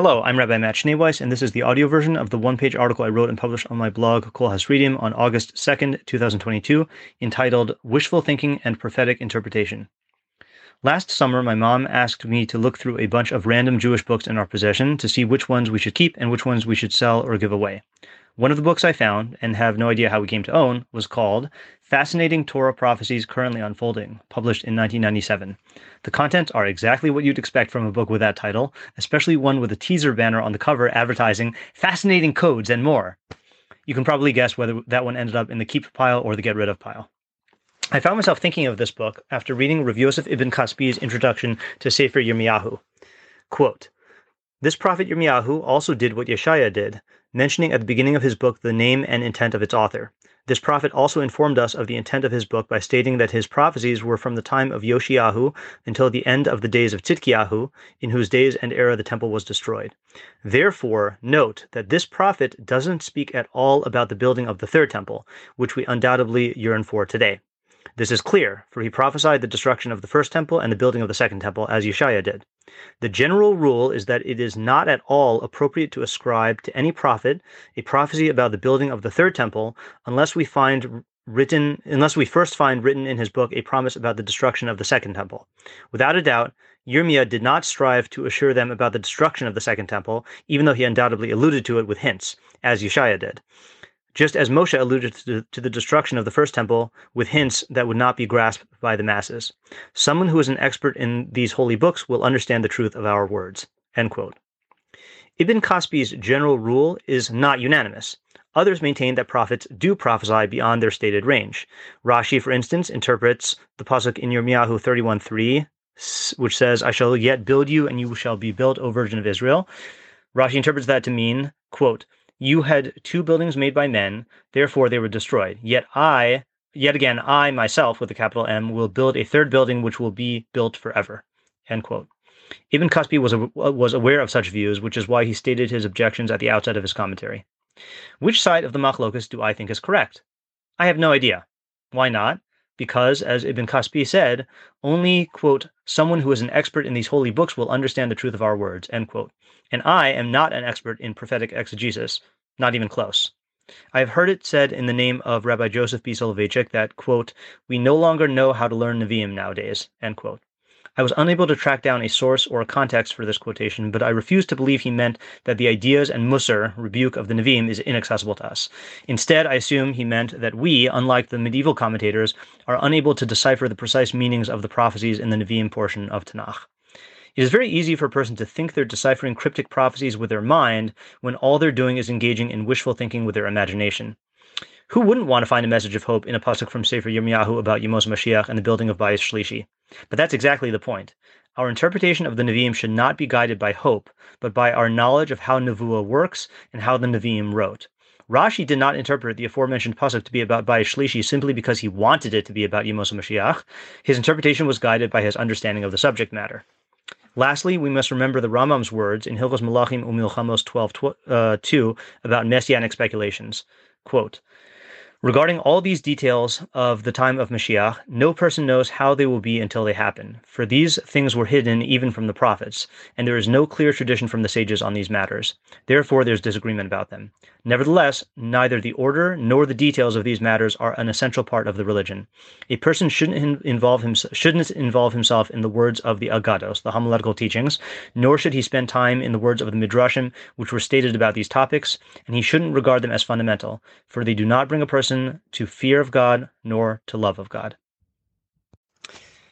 Hello, I'm Rabbi Matt Schneeweiss, and this is the audio version of the one-page article I wrote and published on my blog, Kol Hasridim, on August 2nd, 2022, entitled Wishful Thinking and Prophetic Interpretation. Last summer, my mom asked me to look through a bunch of random Jewish books in our possession to see which ones we should keep and which ones we should sell or give away. One of the books I found, and have no idea how we came to own, was called Fascinating Torah Prophecies Currently Unfolding, published in 1997. The contents are exactly what you'd expect from a book with that title, especially one with a teaser banner on the cover advertising fascinating codes and more. You can probably guess whether that one ended up in the keep pile or the get rid of pile. I found myself thinking of this book after reading Rav Yosef ibn Kaspi's introduction to Sefer Yirmiyahu. Quote, this prophet Yirmiyahu also did what Yeshaya did, mentioning at the beginning of his book the name and intent of its author. This prophet also informed us of the intent of his book by stating that his prophecies were from the time of Yoshiyahu until the end of the days of Tzidkiyahu, in whose days and era the temple was destroyed. Therefore, note that this prophet doesn't speak at all about the building of the third temple, which we undoubtedly yearn for today. This is clear, for he prophesied the destruction of the first temple and the building of the second temple, as Yeshaya did. The general rule is that it is not at all appropriate to ascribe to any prophet a prophecy about the building of the third temple unless we find written unless we first find written in his book a promise about the destruction of the second temple. Without a doubt, Yirmiyah did not strive to assure them about the destruction of the second temple, even though he undoubtedly alluded to it with hints, as Yeshaya did just as Moshe alluded to, to, the destruction of the first temple with hints that would not be grasped by the masses. Someone who is an expert in these holy books will understand the truth of our words. End quote. Ibn Kaspi's general rule is not unanimous. Others maintain that prophets do prophesy beyond their stated range. Rashi, for instance, interprets the pasuk in Yirmiyahu 31.3, which says, I shall yet build you, and you shall be built, O Virgin of Israel. Rashi interprets that to mean, quote, you had two buildings made by men, therefore they were destroyed. Yet I, yet again, I myself, with a capital M, will build a third building which will be built forever. End quote. Ibn Kaspi was, was aware of such views, which is why he stated his objections at the outset of his commentary. Which side of the machlokus do I think is correct? I have no idea. Why not? Because, as Ibn Kaspi said, only, quote, someone who is an expert in these holy books will understand the truth of our words, end quote and I am not an expert in prophetic exegesis, not even close. I have heard it said in the name of Rabbi Joseph B. Soloveitchik that, quote, we no longer know how to learn Nevi'im nowadays, end quote. I was unable to track down a source or a context for this quotation, but I refuse to believe he meant that the ideas and Musar, rebuke of the Nevi'im, is inaccessible to us. Instead, I assume he meant that we, unlike the medieval commentators, are unable to decipher the precise meanings of the prophecies in the Nevi'im portion of Tanakh. It is very easy for a person to think they're deciphering cryptic prophecies with their mind when all they're doing is engaging in wishful thinking with their imagination. Who wouldn't want to find a message of hope in a pasuk from Sefer Yirmiyahu about Yemos Mashiach and the building of Bayis Shlishi? But that's exactly the point. Our interpretation of the Nevi'im should not be guided by hope, but by our knowledge of how Nevuah works and how the Nevi'im wrote. Rashi did not interpret the aforementioned pasuk to be about Bayis Shlishi simply because he wanted it to be about Yemos Mashiach. His interpretation was guided by his understanding of the subject matter. Lastly, we must remember the Rambam's words in Hilchos Malachim Umilchamos 12 uh, 2 about messianic speculations. Quote, Regarding all these details of the time of Mashiach, no person knows how they will be until they happen, for these things were hidden even from the prophets, and there is no clear tradition from the sages on these matters. Therefore, there's disagreement about them. Nevertheless, neither the order nor the details of these matters are an essential part of the religion. A person shouldn't involve himself, shouldn't involve himself in the words of the Agados, the homiletical teachings, nor should he spend time in the words of the Midrashim, which were stated about these topics, and he shouldn't regard them as fundamental, for they do not bring a person person to fear of God nor to love of God.